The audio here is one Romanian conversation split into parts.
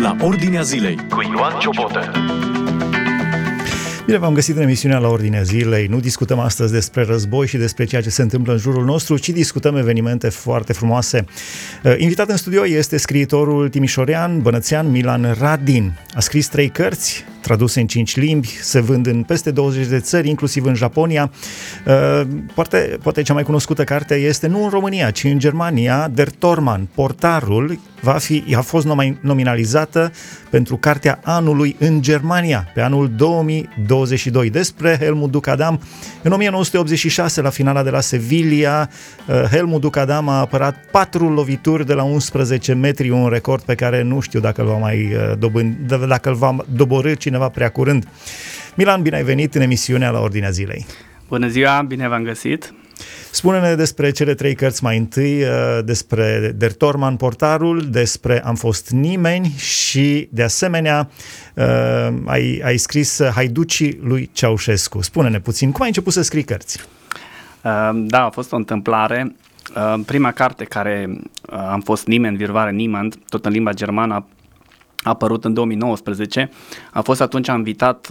la Ordinea Zilei cu Ioan Ciobotă. Bine v-am găsit în emisiunea la Ordinea Zilei. Nu discutăm astăzi despre război și despre ceea ce se întâmplă în jurul nostru, ci discutăm evenimente foarte frumoase. Uh, invitat în studio este scriitorul timișorean, bănățean Milan Radin. A scris trei cărți, traduse în cinci limbi, se vând în peste 20 de țări, inclusiv în Japonia. Uh, poate, poate cea mai cunoscută carte este nu în România, ci în Germania, Der Torman, portarul, va fi, a fost nominalizată pentru Cartea Anului în Germania, pe anul 2022. Despre Helmut Ducadam, în 1986, la finala de la Sevilla, uh, Helmut Ducadam a apărat patru lovituri de la 11 metri, un record pe care nu știu dacă îl va mai uh, dobând, dacă îl va doborâ cineva prea curând. Milan, bine ai venit în emisiunea la Ordinea Zilei. Bună ziua, bine v-am găsit. Spune-ne despre cele trei cărți mai întâi, uh, despre Der Torman Portarul, despre Am fost nimeni și, de asemenea, uh, ai, ai scris Haiducii lui Ceaușescu. Spune-ne puțin, cum ai început să scrii cărți? Uh, da, a fost o întâmplare. Prima carte care am fost nimeni, virvare niemand, tot în limba germană, a apărut în 2019. A fost atunci invitat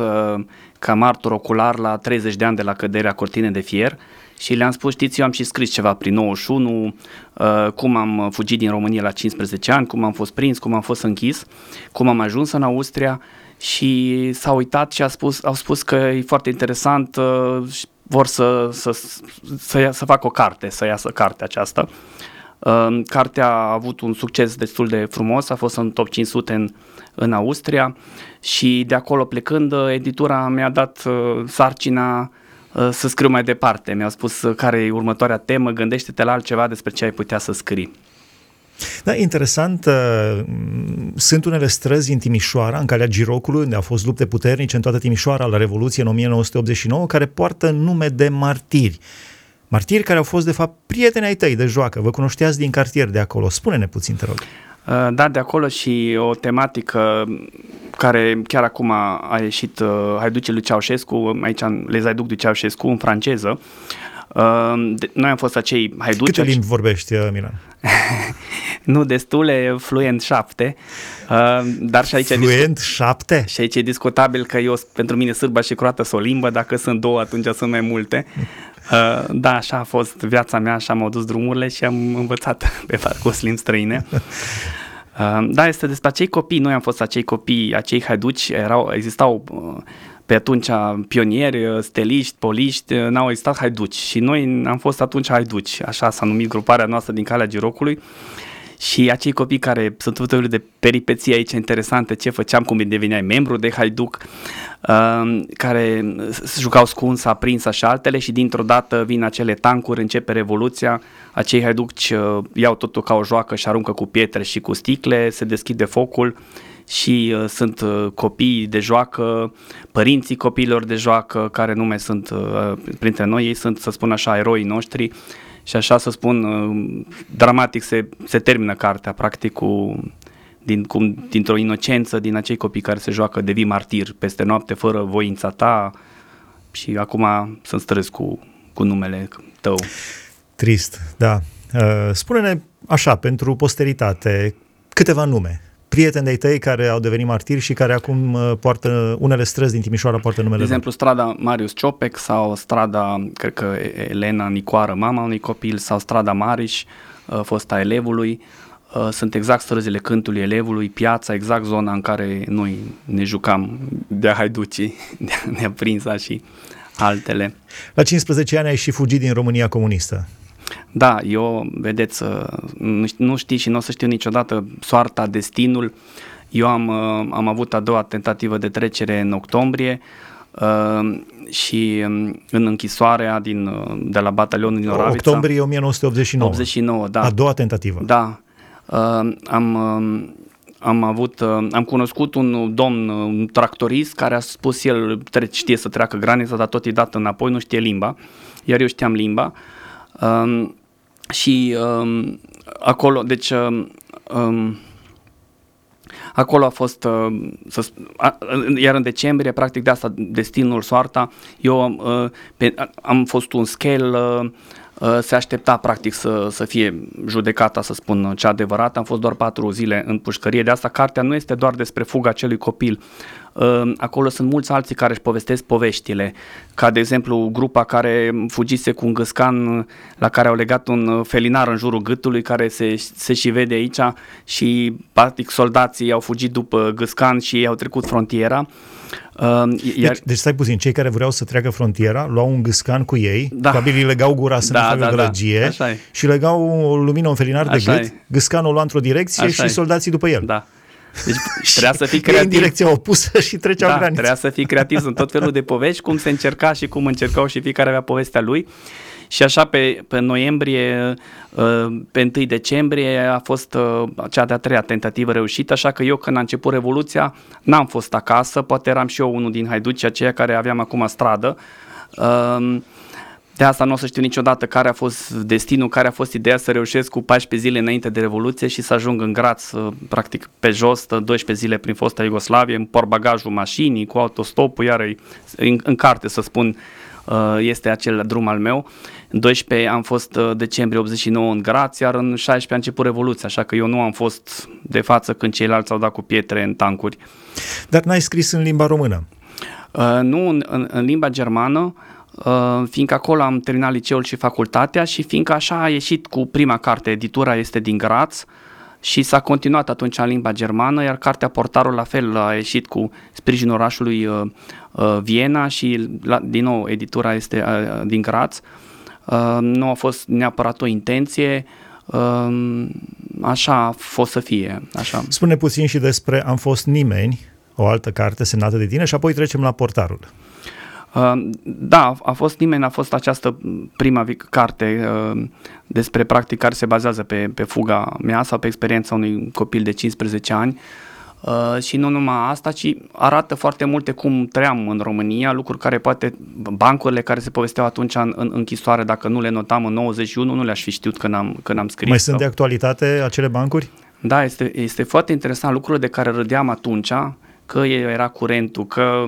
ca martor ocular la 30 de ani de la căderea cortinei de fier și le-am spus, știți, eu am și scris ceva prin 91, uh, cum am fugit din România la 15 ani, cum am fost prins, cum am fost închis, cum am ajuns în Austria și s-a uitat și a spus, au spus că e foarte interesant, uh, vor să, să, să, ia, să facă o carte, să iasă cartea aceasta. Uh, cartea a avut un succes destul de frumos, a fost în top 500 în, în Austria și de acolo plecând, editura mi-a dat uh, sarcina Uh, să scriu mai departe. Mi-au spus uh, care e următoarea temă, gândește-te la altceva despre ce ai putea să scrii. Da, interesant. Uh, sunt unele străzi în Timișoara, în calea Girocului, unde au fost lupte puternice în toată Timișoara la Revoluție în 1989, care poartă nume de martiri. Martiri care au fost, de fapt, prieteni ai tăi de joacă. Vă cunoșteați din cartier de acolo. Spune-ne puțin, te rog. Uh, da, de acolo și o tematică care chiar acum a ieșit uh, Haiduce lui Ceaușescu, aici Le Zaiduc lui Ceaușescu în franceză. Uh, noi am fost acei haiduci. Câte limbi vorbești, uh, Milan? nu destule, fluent șapte. Uh, dar și aici fluent discu- șapte? Și aici e discutabil că eu, pentru mine sârba și croată sunt o limbă, dacă sunt două atunci sunt mai multe. Uh, da, așa a fost viața mea, așa am adus drumurile și am învățat pe parcurs limbi străine. Uh, da, este despre acei copii, noi am fost acei copii, acei haiduci, erau, existau uh, pe atunci pionieri, uh, steliști, poliști, uh, n-au existat haiduci și noi am fost atunci haiduci, așa s-a numit gruparea noastră din Calea Girocului și acei copii care sunt tot felul de peripeții aici interesante, ce făceam, cum deveneai membru de Haiduc, uh, care jucau scunsa, prinsa și altele și dintr-o dată vin acele tancuri, începe revoluția, acei haiduci uh, iau totul ca o joacă și aruncă cu pietre și cu sticle, se deschide focul și uh, sunt uh, copii de joacă, părinții copiilor de joacă care nu mai sunt uh, printre noi, ei sunt, să spun așa, eroii noștri și așa să spun, uh, dramatic se, se termină cartea, practic cu, din, cum, dintr-o inocență din acei copii care se joacă devii martir peste noapte fără voința ta și acum sunt strâns cu, cu numele tău. Trist, da. Uh, spune-ne așa, pentru posteritate, câteva nume prieteni de-ai tăi care au devenit martiri și care acum uh, poartă unele străzi din Timișoara poartă numele De exemplu, strada Marius Ciopec sau strada, cred că Elena Nicoară, mama unui copil, sau strada Mariș, uh, fosta elevului. Uh, sunt exact străzile cântului elevului, piața, exact zona în care noi ne jucam de haiducii, de prinsa și altele. La 15 ani ai și fugit din România comunistă. Da, eu, vedeți, uh, nu știi și nu o să știu niciodată soarta, destinul. Eu am, uh, am avut a doua tentativă de trecere în octombrie uh, și um, în închisoarea din, de la batalionul din Oravița. Octombrie 1989. 89, da. A doua tentativă. Da. Am, um, am avut, am cunoscut un domn, un tractorist care a spus el știe să treacă granița, dar tot e dat înapoi, nu știe limba, iar eu știam limba. Uh, Um, și um, acolo, deci um, um, acolo a fost, uh, să, a, iar în decembrie, practic de asta, destinul, soarta, eu uh, pe, am fost un scale, uh, Uh, se aștepta practic să, să fie judecata, să spun cea adevărată. Am fost doar patru zile în pușcărie. De asta cartea nu este doar despre fuga acelui copil. Uh, acolo sunt mulți alții care își povestesc poveștile, ca de exemplu grupa care fugise cu un gâscan la care au legat un felinar în jurul gâtului, care se, se și vede aici și practic soldații au fugit după gâscan și ei au trecut frontiera. Uh, iar... deci, deci stai puțin, cei care vreau să treacă frontiera luau un gâscan cu ei, da. probabil îi legau gura să da, nu facă da, gălăgie da. și legau o lumină, un felinar de gât, e. gâscanul lua într-o direcție Așa și e. soldații după el. Da. Deci trebuia să fii creativ. în direcția opusă și treceau da, granița. trebuia să fii creativ în tot felul de povești, cum se încerca și cum încercau și fiecare avea povestea lui. Și așa pe, pe noiembrie, uh, pe 1 decembrie a fost uh, cea de-a treia tentativă reușită, așa că eu când a început Revoluția n-am fost acasă, poate eram și eu unul din haiducii aceia care aveam acum stradă. Um, de asta nu o să știu niciodată care a fost destinul, care a fost ideea să reușesc cu 14 zile înainte de Revoluție și să ajung în Graț, uh, practic pe jos, 12 zile prin fosta Iugoslavie, în bagajul mașinii, cu autostopul, iar în, în carte să spun Uh, este acel drum al meu. În 12 am fost uh, decembrie 89 în Graz, iar în 16 a început Revoluția, așa că eu nu am fost de față când ceilalți au dat cu pietre în tancuri. Dar n-ai scris în limba română? Uh, nu, în, în, în limba germană, uh, fiindcă acolo am terminat liceul și facultatea și fiindcă așa a ieșit cu prima carte, editura este din Graz, și s-a continuat atunci în limba germană, iar cartea Portarul la fel a ieșit cu sprijinul orașului uh, uh, Viena și la, din nou editura este uh, din Graz. Uh, nu a fost neapărat o intenție, uh, așa a fost să fie. Așa. Spune puțin și despre Am fost nimeni, o altă carte semnată de tine și apoi trecem la Portarul. Uh, da, a fost nimeni, a fost această prima carte uh, despre practic care se bazează pe, pe fuga mea sau pe experiența unui copil de 15 ani uh, și nu numai asta, ci arată foarte multe cum trăiam în România, lucruri care poate bancurile care se povesteau atunci în, în închisoare, dacă nu le notam în 91, nu le-aș fi știut când am, când am scris. Mai sunt de actualitate acele bancuri? Da, este, este foarte interesant lucrurile de care râdeam atunci, că era curentul, că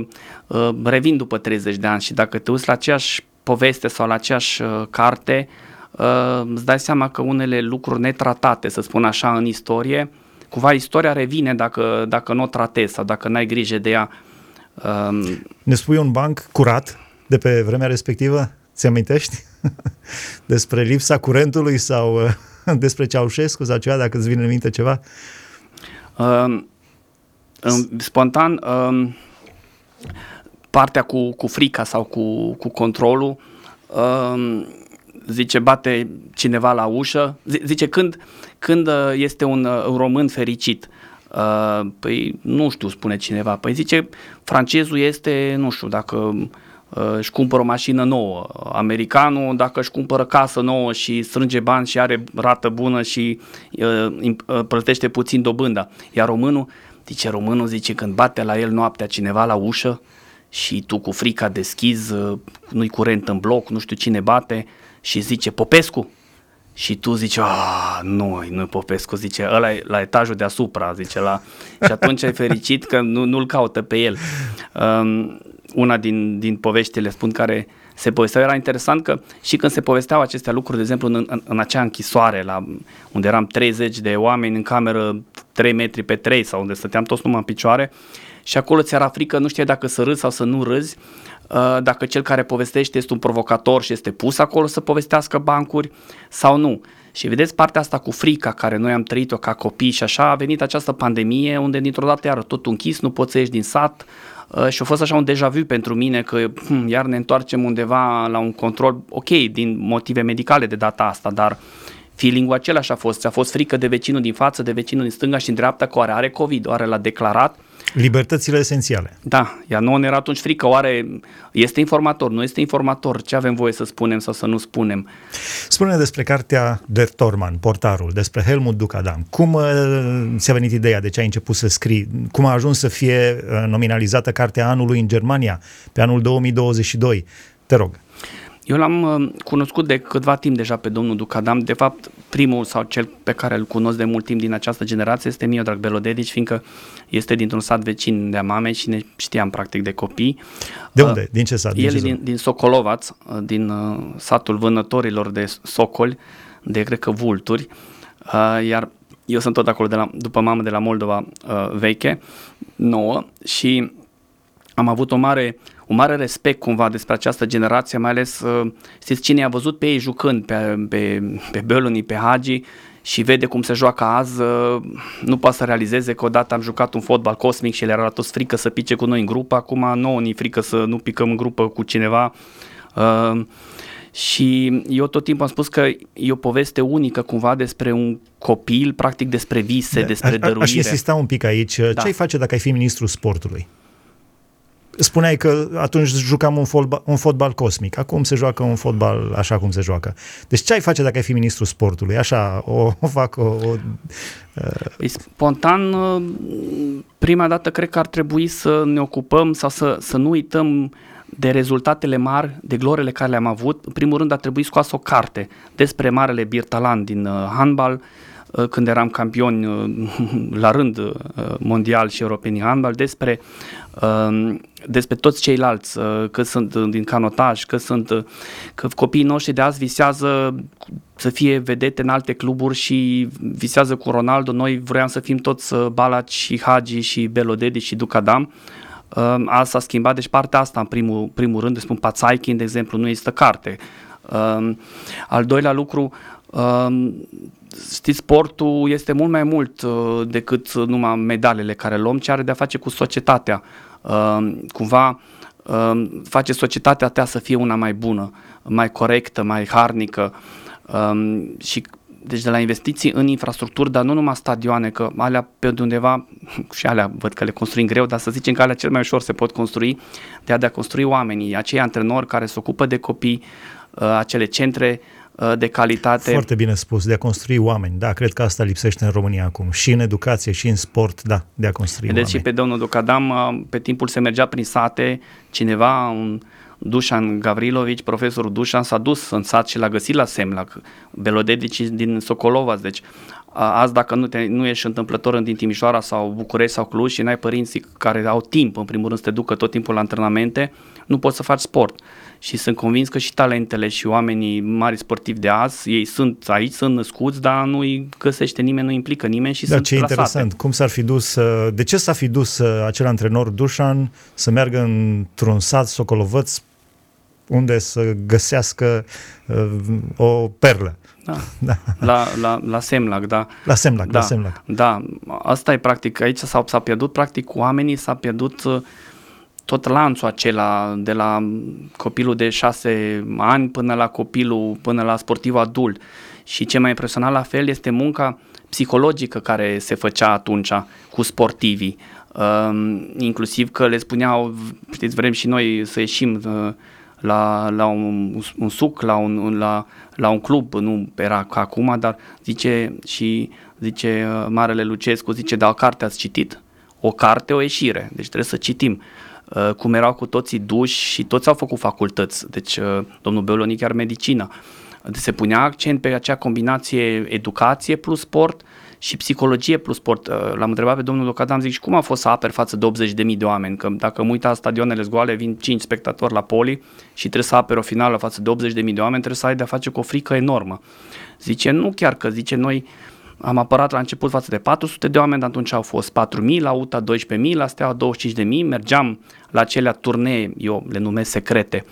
uh, revin după 30 de ani și dacă te uiți la aceeași poveste sau la aceeași uh, carte, uh, îți dai seama că unele lucruri netratate, să spun așa, în istorie, cumva istoria revine dacă, dacă nu o tratezi sau dacă n-ai grijă de ea. Uh, ne spui un banc curat de pe vremea respectivă? Ți amintești? despre lipsa curentului sau uh, despre Ceaușescu sau ceva, dacă îți vine în minte ceva? Uh, Spontan, um, partea cu, cu frica sau cu, cu controlul, um, zice, bate cineva la ușă, zice, când, când uh, este un, uh, un român fericit? Uh, păi nu știu, spune cineva. Păi zice, francezul este, nu știu, dacă uh, își cumpără o mașină nouă, americanul dacă își cumpără casă nouă și strânge bani și are rată bună și uh, uh, plătește puțin dobânda, iar românul Zice, românul zice, când bate la el noaptea cineva la ușă și tu cu frica deschizi, uh, nu-i curent în bloc, nu știu cine bate și zice, Popescu, și tu zici, ah, nu, nu e Popescu, zice, ăla e la etajul deasupra, zice, la... și atunci ai fericit că nu, nu-l caută pe el. Um, una din, din poveștile, spun, care se povesteau, era interesant că și când se povesteau aceste lucruri, de exemplu, în, în, în acea închisoare, la, unde eram 30 de oameni în cameră 3 metri pe 3 sau unde stăteam toți numai în picioare și acolo ți era frică, nu știai dacă să râzi sau să nu râzi, uh, dacă cel care povestește este un provocator și este pus acolo să povestească bancuri sau nu. Și vedeți partea asta cu frica care noi am trăit-o ca copii și așa a venit această pandemie unde dintr-o dată iară tot închis, nu poți să ieși din sat uh, și a fost așa un deja vu pentru mine că hm, iar ne întoarcem undeva la un control, ok, din motive medicale de data asta, dar uh, feeling-ul același a fost. A fost frică de vecinul din față, de vecinul din stânga și din dreapta, că oare are COVID, oare l-a declarat. Libertățile esențiale. Da, iar nu ne era atunci frică, oare este informator, nu este informator, ce avem voie să spunem sau să nu spunem. Spune despre cartea Der Torman, portarul, despre Helmut Ducadam. Cum uh, ți-a venit ideea, de ce ai început să scrii? Cum a ajuns să fie uh, nominalizată cartea anului în Germania pe anul 2022? Te rog. Eu l-am uh, cunoscut de câtva timp deja pe domnul Ducadam. De fapt, primul sau cel pe care îl cunosc de mult timp din această generație este Miodrag Belodedici, fiindcă este dintr-un sat vecin de mame și ne știam practic de copii. De unde? Uh, din ce sat? El din, din Socolovaț, uh, din satul vânătorilor de socoli, de cred că vulturi, iar eu sunt tot acolo de la, după mamă de la Moldova veche, nouă și am avut o mare uh, un mare respect cumva despre această generație, mai ales uh, știți cine a văzut pe ei jucând, pe, pe, pe Böloni, pe Hagi și vede cum se joacă azi, uh, nu poate să realizeze că odată am jucat un fotbal cosmic și le era toți frică să pice cu noi în grupă, acum nouă ni frică să nu picăm în grupă cu cineva. Uh, și eu tot timpul am spus că e o poveste unică cumva despre un copil, practic despre vise, da, despre dăruire. Aș insista un pic aici. Da. Ce ai face dacă ai fi ministrul sportului? Spuneai că atunci jucam un fotbal, un fotbal cosmic, acum se joacă un fotbal așa cum se joacă. Deci ce ai face dacă ai fi ministrul sportului? Așa, o, o fac o... o uh... Spontan, uh, prima dată cred că ar trebui să ne ocupăm sau să, să nu uităm de rezultatele mari, de glorele care le-am avut. În primul rând ar trebui scoasă o carte despre Marele Birtalan din uh, handbal, Uh, când eram campioni uh, la rând uh, mondial și europeni handbal, despre, despre toți ceilalți, că sunt din canotaj, că sunt că copiii noștri de azi visează să fie vedete în alte cluburi și visează cu Ronaldo. Noi vroiam să fim toți Balaci și Hagi și Belodedi și Ducadam. Asta s-a schimbat, deci partea asta în primul, primul rând, spun Pațaikin, de exemplu, nu există carte. Al doilea lucru, știți, sportul este mult mai mult uh, decât numai medalele care luăm, ce are de a face cu societatea. Uh, cumva uh, face societatea ta să fie una mai bună, mai corectă, mai harnică uh, și deci de la investiții în infrastructură, dar nu numai stadioane, că alea pe undeva, și alea văd că le construim greu, dar să zicem că alea cel mai ușor se pot construi, de a, de a construi oamenii, acei antrenori care se ocupă de copii, uh, acele centre Uh, de calitate. Foarte bine spus, de a construi oameni. Da, cred că asta lipsește în România acum. Și în educație, și în sport, da, de a construi Vedeți oameni. și pe domnul Ducadam, uh, pe timpul se mergea prin sate, cineva, un Dușan Gavrilovici, profesorul Dușan, s-a dus în sat și l-a găsit la Semlac, Belodedici din Socolova, deci azi dacă nu, te, nu ești întâmplător din Timișoara sau București sau Cluj și n-ai părinții care au timp, în primul rând, să te ducă tot timpul la antrenamente, nu poți să faci sport și sunt convins că și talentele și oamenii mari sportivi de azi, ei sunt aici, sunt născuți, dar nu îi găsește nimeni, nu implică nimeni și da, sunt ce plasate. interesant. Cum s-ar fi dus, uh, de ce s-a fi dus uh, acel antrenor Dușan să meargă într-un sat Socolovăț unde să găsească uh, o perlă? Da. da. La, la, la Semlac, da. La Semlac, da. la Semlac. Da, asta e practic, aici s-a, s-a pierdut practic oamenii, s-a pierdut uh, tot lanțul acela de la copilul de șase ani până la copilul, până la sportivul adult. Și ce mai impresionat la fel este munca psihologică care se făcea atunci cu sportivii. Uh, inclusiv că le spuneau, știți, vrem și noi să ieșim uh, la, la un, un suc, la un, la, la un club, nu era ca acum, dar zice și zice uh, Marele Lucescu, zice, da, o carte ați citit? O carte, o ieșire, deci trebuie să citim. Uh, cum erau cu toții duși și toți au făcut facultăți, deci uh, domnul Beoloni chiar medicină. Deci se punea accent pe acea combinație educație plus sport și psihologie plus sport. Uh, l-am întrebat pe domnul Locadam, zic, și cum a fost să aperi față de 80.000 de oameni? Că dacă mă uit la stadionele goale, vin 5 spectatori la poli și trebuie să aperi o finală față de 80.000 de oameni, trebuie să ai de-a face cu o frică enormă. Zice, nu chiar că, zice, noi am apărat la început față de 400 de oameni, dar atunci au fost 4.000, la UTA 12.000, la Steaua 25.000, mergeam la acelea turnee, eu le numesc secrete,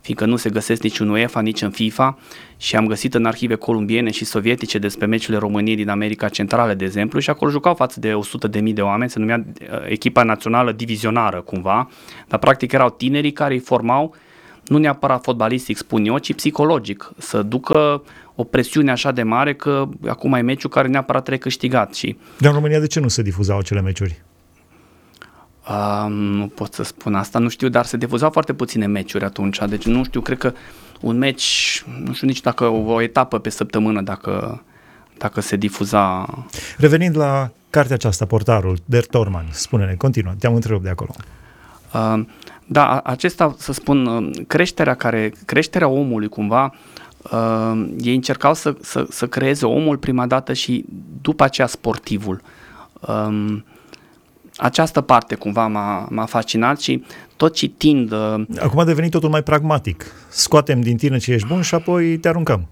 fiindcă nu se găsesc nici în UEFA, nici în FIFA și am găsit în arhive columbiene și sovietice despre meciurile României din America Centrală, de exemplu, și acolo jucau față de 100.000 de oameni, se numea uh, echipa națională divizionară cumva, dar practic erau tinerii care îi formau nu neapărat fotbalistic, spun eu, ci psihologic, să ducă o presiune așa de mare că acum e meciul care neapărat trebuie câștigat. Și... Dar în România de ce nu se difuzau acele meciuri? Uh, nu pot să spun asta, nu știu, dar se difuzau foarte puține meciuri atunci, deci nu știu, cred că un meci, nu știu nici dacă o, o etapă pe săptămână, dacă, dacă se difuza. Revenind la cartea aceasta, portarul, Der Torman, spune-ne, continuă, te-am întrerupt de acolo. Uh, da, acesta, să spun, uh, creșterea care, creșterea omului cumva, uh, ei încercau să, să, să creeze omul prima dată și după aceea sportivul. Uh, această parte cumva m-a, m-a fascinat și tot citind... Uh, Acum a devenit totul mai pragmatic. Scoatem din tine ce ești bun și apoi te aruncăm.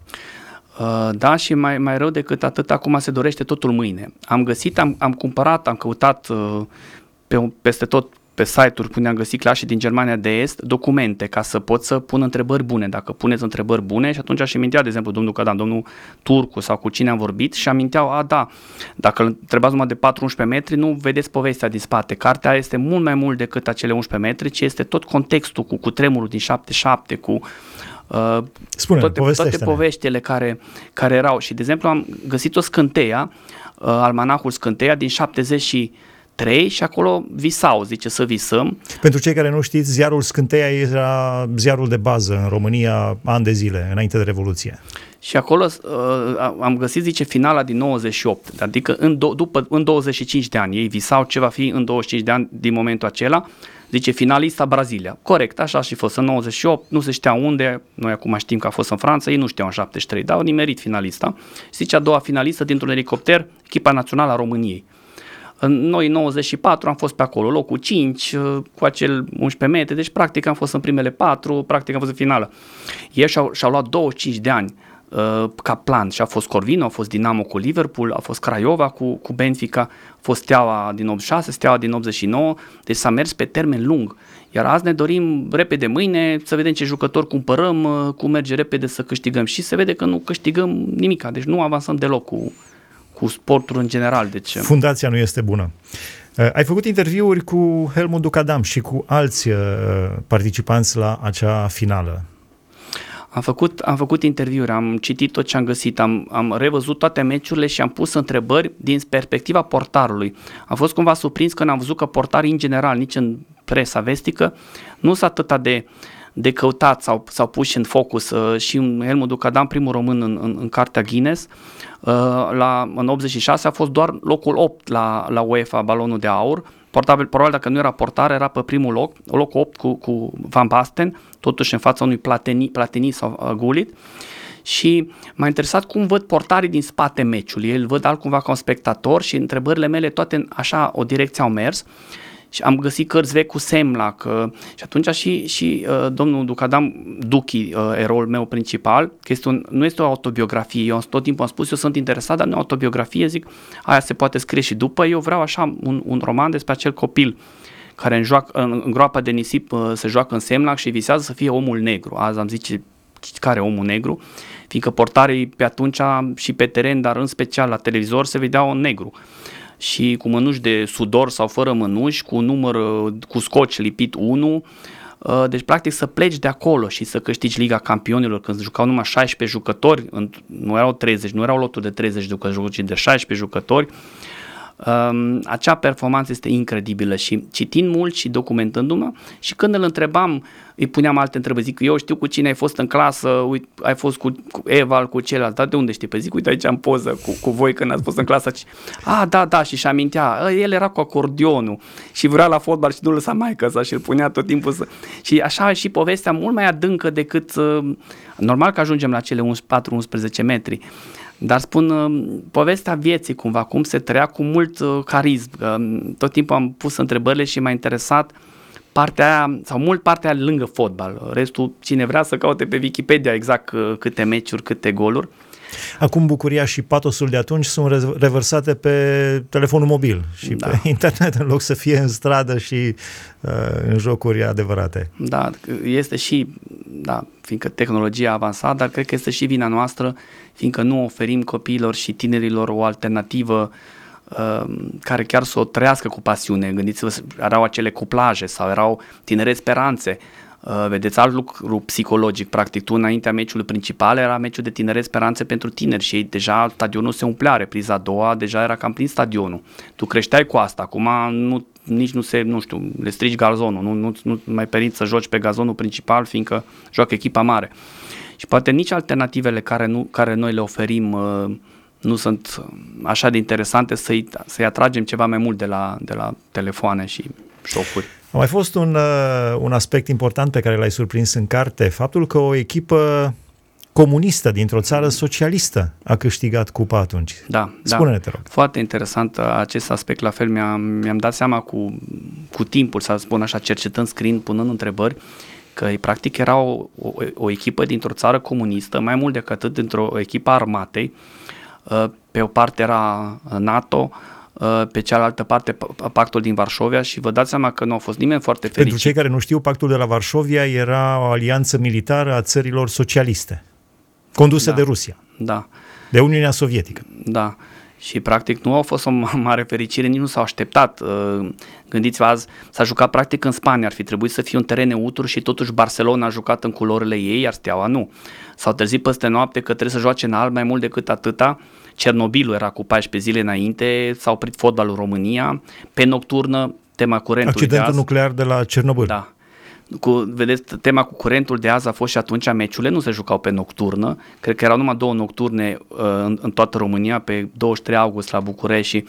Uh, da, și mai, mai rău decât atât, acum se dorește totul mâine. Am găsit, am, am cumpărat, am căutat uh, pe, peste tot pe site-uri unde am găsit clase din Germania de Est documente ca să pot să pun întrebări bune. Dacă puneți întrebări bune și atunci aș amintea, de exemplu, domnul Cadan, domnul Turcu sau cu cine am vorbit și aminteau, a, da, dacă întrebați numai de 4-11 metri, nu vedeți povestea din spate. Cartea este mult mai mult decât acele 11 metri, ci este tot contextul cu, cu tremurul din 7-7, cu Uh, Spune, toate, toate poveștile care, care erau. Și, de exemplu, am găsit o scânteia, uh, almanacul Scânteia din 70 și 3 și acolo visau, zice să visăm. Pentru cei care nu știți, ziarul Scânteia era ziarul de bază în România ani de zile, înainte de Revoluție. Și acolo uh, am găsit, zice, finala din 98, adică în, do- după, în 25 de ani. Ei visau ce va fi în 25 de ani din momentul acela. Zice, finalista Brazilia. Corect, așa și fost în 98, nu se știa unde, noi acum știm că a fost în Franța, ei nu știau în 73, dar au nimerit finalista. Zice, a doua finalistă dintr-un elicopter, echipa națională a României. Noi în 94 am fost pe acolo, locul 5, uh, cu acel 11 metri, deci practic am fost în primele 4, practic am fost în finală. Ei și-au, și-au luat 25 de ani uh, ca plan și a fost Corvino, a fost Dinamo cu Liverpool, a fost Craiova cu, cu Benfica, a fost Steaua din 86, Steaua din 89, deci s-a mers pe termen lung. Iar azi ne dorim repede mâine să vedem ce jucători cumpărăm, uh, cum merge repede să câștigăm și se vede că nu câștigăm nimica, deci nu avansăm deloc cu, cu sportul în general. Deci... Fundația nu este bună. Uh, ai făcut interviuri cu Helmut Ducadam și cu alți uh, participanți la acea finală. Am făcut, am făcut interviuri, am citit tot ce am găsit, am, am revăzut toate meciurile și am pus întrebări din perspectiva portarului. Am fost cumva surprins când am văzut că portarii în general, nici în presa vestică, nu sunt atât de uh, de căutat sau, sau puși în focus uh, și Helmut Ducadam, primul român în, în, în cartea Guinness, uh, la, în 86 a fost doar locul 8 la, la UEFA, balonul de aur, Portabil, probabil dacă nu era portar, era pe primul loc, locul 8 cu, cu Van Basten, totuși în fața unui Platini, Platini sau uh, Gulit. Și m-a interesat cum văd portarii din spate meciului. El văd altcumva ca un spectator și întrebările mele toate în așa o direcție au mers. Uh, și am găsit cărți vechi cu Semlac uh, și atunci și, și uh, domnul Ducadam, Duchi, uh, eroul meu principal, că este un, nu este o autobiografie, eu tot timpul am spus, eu sunt interesat, dar nu o autobiografie, zic, aia se poate scrie și după, eu vreau așa un, un roman despre acel copil care în, joacă, în, în groapa de nisip uh, se joacă în Semlac și visează să fie omul negru. Azi am zice care omul negru, fiindcă portarii pe atunci și pe teren, dar în special la televizor, se vedeau negru și cu mănuși de sudor sau fără mănuși, cu număr, cu scoci lipit 1, uh, deci, practic, să pleci de acolo și să câștigi Liga Campionilor când jucau numai 16 jucători, nu erau 30, nu erau loturi de 30 de jucători, ci de 16 jucători, Um, acea performanță este incredibilă și citind mult și documentându-mă și când îl întrebam, îi puneam alte întrebări, zic, eu știu cu cine ai fost în clasă, uite, ai fost cu, cu Eval, cu celălalt, dar de unde știi? Păi zic, uite aici am poză cu, cu voi când ați fost în clasă. A, da, da, și și amintea, el era cu acordionul și vrea la fotbal și nu lăsa mai sa și îl punea tot timpul să... Și așa și povestea mult mai adâncă decât, uh, normal că ajungem la cele 4-11 metri, dar spun uh, povestea vieții cumva, cum se trăia cu mult uh, carism. Um, tot timpul am pus întrebările și m-a interesat partea aia, sau mult partea aia lângă fotbal. Restul, cine vrea să caute pe Wikipedia exact uh, câte meciuri, câte goluri. Acum bucuria și patosul de atunci sunt revărsate pe telefonul mobil și da. pe internet în loc să fie în stradă și uh, în jocuri adevărate. Da, este și, da, fiindcă tehnologia a avansat, dar cred că este și vina noastră, fiindcă nu oferim copiilor și tinerilor o alternativă uh, care chiar să o trăiască cu pasiune. Gândiți-vă, erau acele cuplaje sau erau tinere speranțe. Uh, vedeți alt lucru psihologic, practic tu înaintea meciului principal era meciul de tinere speranțe pentru tineri și deja stadionul se umplea, repriza a doua deja era cam plin stadionul. Tu creșteai cu asta, acum nu, nici nu se, nu știu, le strici gazonul, nu, nu, nu mai permiți să joci pe gazonul principal fiindcă joacă echipa mare. Și poate nici alternativele care, nu, care noi le oferim uh, nu sunt așa de interesante să-i, să-i atragem ceva mai mult de la, de la telefoane și șocuri. A mai fost un, uh, un aspect important pe care l-ai surprins în carte, faptul că o echipă comunistă dintr-o țară socialistă a câștigat cupa atunci. Da, Spune-ne, da. te rog. Foarte interesant uh, acest aspect, la fel mi-am, mi-am dat seama cu, cu timpul, să spun așa, cercetând, scriind, punând întrebări, că practic era o, o, o echipă dintr-o țară comunistă, mai mult decât atât dintr-o echipă a armatei, uh, pe o parte era NATO, uh, pe cealaltă parte pactul din Varșovia și vă dați seama că nu a fost nimeni foarte fericit. Pentru cei care nu știu, pactul de la Varșovia era o alianță militară a țărilor socialiste, condusă Da. de Rusia, Da, de Uniunea Sovietică. da. Și practic nu a fost o mare fericire, nici nu s-au așteptat. Uh, Gândiți-vă azi, s-a jucat practic în Spania, ar fi trebuit să fie un teren neutru și totuși Barcelona a jucat în culorile ei, iar Steaua nu. S-au trezit peste noapte că trebuie să joace în alb mai mult decât atâta. Cernobilul era cu 14 zile înainte, s-a oprit fotbalul în România, pe nocturnă, tema curentului de Accidentul azi. nuclear de la Cernobâl. Da. Cu, vedeți, tema cu curentul de azi a fost și atunci meciurile nu se jucau pe nocturnă. Cred că erau numai două nocturne uh, în, în toată România, pe 23 august la București și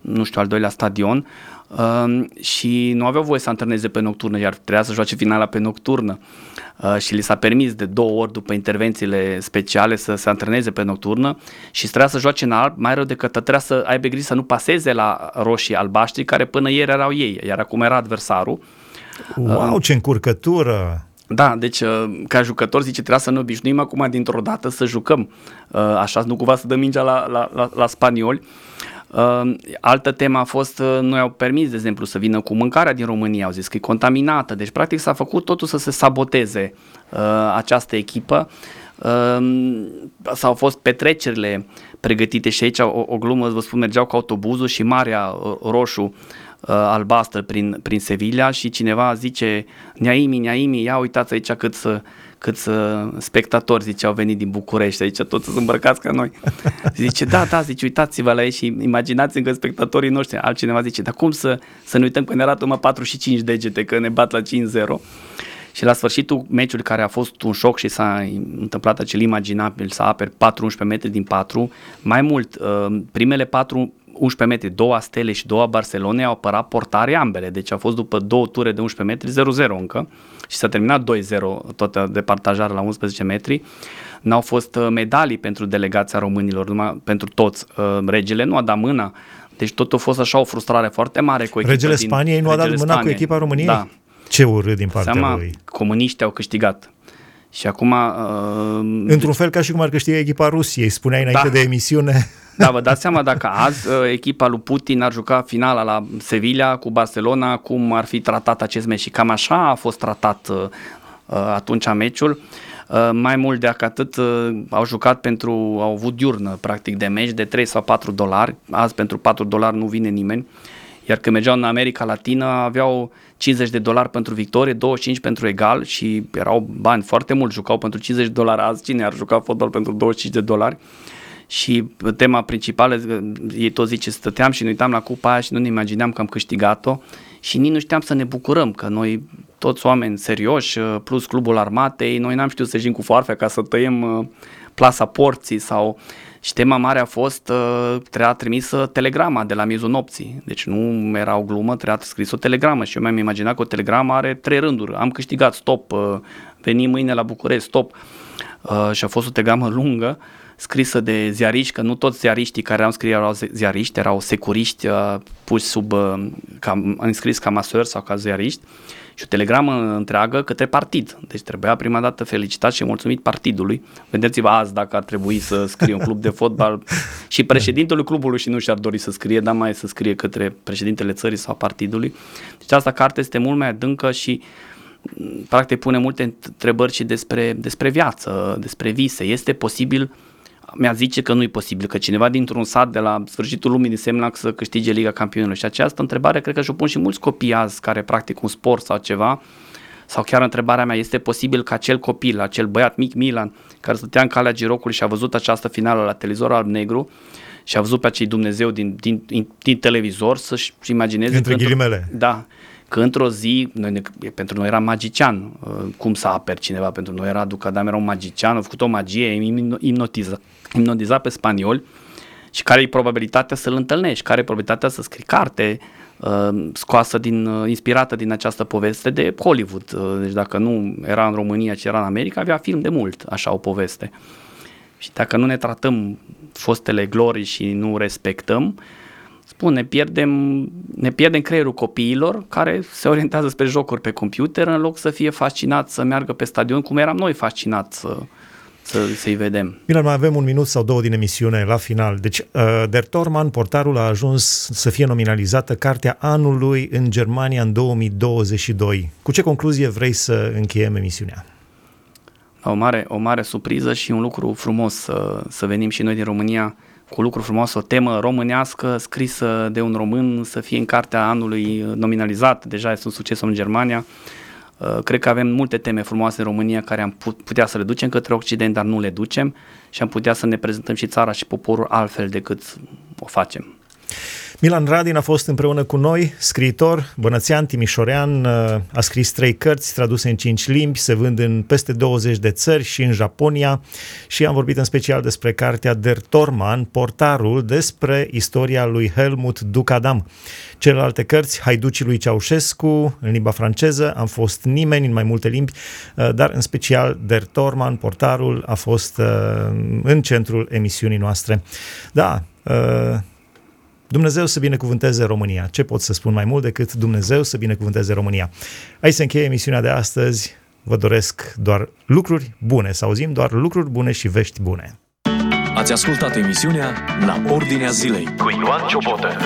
nu știu, al doilea stadion. Uh, și nu aveau voie să antreneze pe nocturnă, iar trebuia să joace finala pe nocturnă. Uh, și li s-a permis de două ori după intervențiile speciale să se antreneze pe nocturnă și trebuia să joace în alb, mai rău decât atât, trebuia să aibă grijă să nu paseze la roșii albaștri, care până ieri erau ei, iar acum era adversarul. Wow, ce încurcătură! Da, deci uh, ca jucător zice trebuia să ne obișnuim acum dintr-o dată să jucăm uh, așa, nu cumva să dăm mingea la, la, la, la spanioli. Uh, altă temă a fost, uh, nu i-au permis, de exemplu, să vină cu mâncarea din România, au zis că e contaminată, deci practic s-a făcut totul să se saboteze uh, această echipă. Uh, s-au fost petrecerile pregătite și aici o, o glumă, vă spun, mergeau cu autobuzul și Marea uh, Roșu uh, albastră prin, prin Sevilla și cineva zice Neaimi, Neaimi, ia uitați aici cât să, cât să spectatori, zice, au venit din București, aici toți sunt îmbrăcați ca noi. Zice, da, da, zice, uitați-vă la ei și imaginați că spectatorii noștri, altcineva zice, dar cum să, să ne uităm că ne arată numai 4 și 5 degete, că ne bat la 5-0. Și la sfârșitul meciului care a fost un șoc și s-a întâmplat acel imaginabil să aperi 4-11 metri din 4, mai mult, uh, primele 4 11 metri, două stele și două Barcelone au apărat portare ambele, deci a fost după două ture de 11 metri 0-0 încă și s-a terminat 2-0 toată departajarea la 11 metri. N-au fost uh, medalii pentru delegația românilor, numai pentru toți. Uh, Regele nu a dat mâna, deci tot a fost așa o frustrare foarte mare cu echipa Regele din, Spaniei nu a dat Regele mâna cu Spaniei. echipa României? Da, Ce urât din partea seama, lui. comuniștii au câștigat. Și acum... Uh, Într-un fel ca și cum ar câștiga echipa Rusiei, spuneai înainte Da. de emisiune. Da, vă dați seama dacă azi uh, echipa lui Putin ar juca finala la Sevilla cu Barcelona, cum ar fi tratat acest meci și cam așa a fost tratat uh, uh, atunci meciul. Uh, mai mult de atât uh, au jucat pentru, au avut diurnă practic de meci de 3 sau 4 dolari, azi pentru 4 dolari nu vine nimeni, iar când mergeau în America Latină aveau 50 de dolari pentru victorie, 25 pentru egal și erau bani foarte mult, jucau pentru 50 de dolari azi, cine ar juca fotbal pentru 25 de dolari? Și tema principală, ei tot zice, stăteam și ne uitam la cupa aia și nu ne imagineam că am câștigat-o și nici nu știam să ne bucurăm, că noi toți oameni serioși, plus clubul armatei, noi n-am știut să ieșim cu foarfea ca să tăiem uh, plasa porții sau... Și tema mare a fost, uh, trebuia trimisă telegrama de la miezul nopții. Deci nu era o glumă, trebuia scris o telegramă și eu mi-am imaginat că o telegramă are trei rânduri. Am câștigat, stop, uh, venim mâine la București, stop. Uh, și a fost o telegramă lungă scrisă de ziariști, că nu toți ziariștii care au scris erau zi- ziariști, erau securiști uh, puși sub, uh, ca, înscris ca masori sau ca ziariști și o telegramă întreagă către partid. Deci trebuia prima dată felicitat și mulțumit partidului. Vedeți-vă azi dacă ar trebui să scrie un club de fotbal și președintelui clubului și nu și-ar dori să scrie, dar mai să scrie către președintele țării sau partidului. Deci asta carte este mult mai adâncă și m, practic pune multe întrebări și despre, despre viață, despre vise. Este posibil mi-a zice că nu e posibil, că cineva dintr-un sat de la sfârșitul lumii din Semnac să câștige Liga Campionilor. Și această întrebare cred că și-o pun și mulți copii azi care practic un sport sau ceva. Sau chiar întrebarea mea, este posibil ca acel copil, acel băiat mic Milan, care stătea în calea girocului și a văzut această finală la televizor alb-negru și a văzut pe acei Dumnezeu din, din, din, din televizor să-și imagineze Între că într-o- ghilimele. da, că într-o zi, noi, ne- pentru noi era magician, uh, cum să aperi cineva, pentru noi era Ducadam, era un magician, a făcut o magie, imno- imnotiza, imnotiza pe spanioli și care e probabilitatea să-l întâlnești, care e probabilitatea să scrii carte uh, scoasă din, uh, inspirată din această poveste de Hollywood. Uh, deci dacă nu era în România, ci era în America, avea film de mult, așa o poveste. Și dacă nu ne tratăm fostele glorii și nu respectăm, spun, ne pierdem, ne pierdem creierul copiilor care se orientează spre jocuri pe computer în loc să fie fascinați să meargă pe stadion cum eram noi fascinați să, să, să-i vedem. Bine, mai avem un minut sau două din emisiune la final. Deci, uh, Der Torman, portarul a ajuns să fie nominalizată Cartea Anului în Germania în 2022. Cu ce concluzie vrei să încheiem emisiunea? O mare, o mare surpriză și un lucru frumos să, să venim și noi din România cu lucru frumos, o temă românească scrisă de un român să fie în cartea anului nominalizat, deja este un succes în Germania. Uh, cred că avem multe teme frumoase în România care am putea să le ducem către Occident, dar nu le ducem și am putea să ne prezentăm și țara și poporul altfel decât o facem. Milan Radin a fost împreună cu noi, scriitor, bănățean, timișorean, uh, a scris trei cărți traduse în cinci limbi, se vând în peste 20 de țări și în Japonia și am vorbit în special despre cartea Der Torman, portarul despre istoria lui Helmut Ducadam. Celelalte cărți, Haiducii lui Ceaușescu, în limba franceză, am fost nimeni în mai multe limbi, uh, dar în special Der Torman, portarul, a fost uh, în centrul emisiunii noastre. Da, Dumnezeu să binecuvânteze România. Ce pot să spun mai mult decât Dumnezeu să binecuvânteze România? Aici se încheie emisiunea de astăzi. Vă doresc doar lucruri bune, să auzim doar lucruri bune și vești bune. Ați ascultat emisiunea La Ordinea Zilei cu Ioan Ciobotă.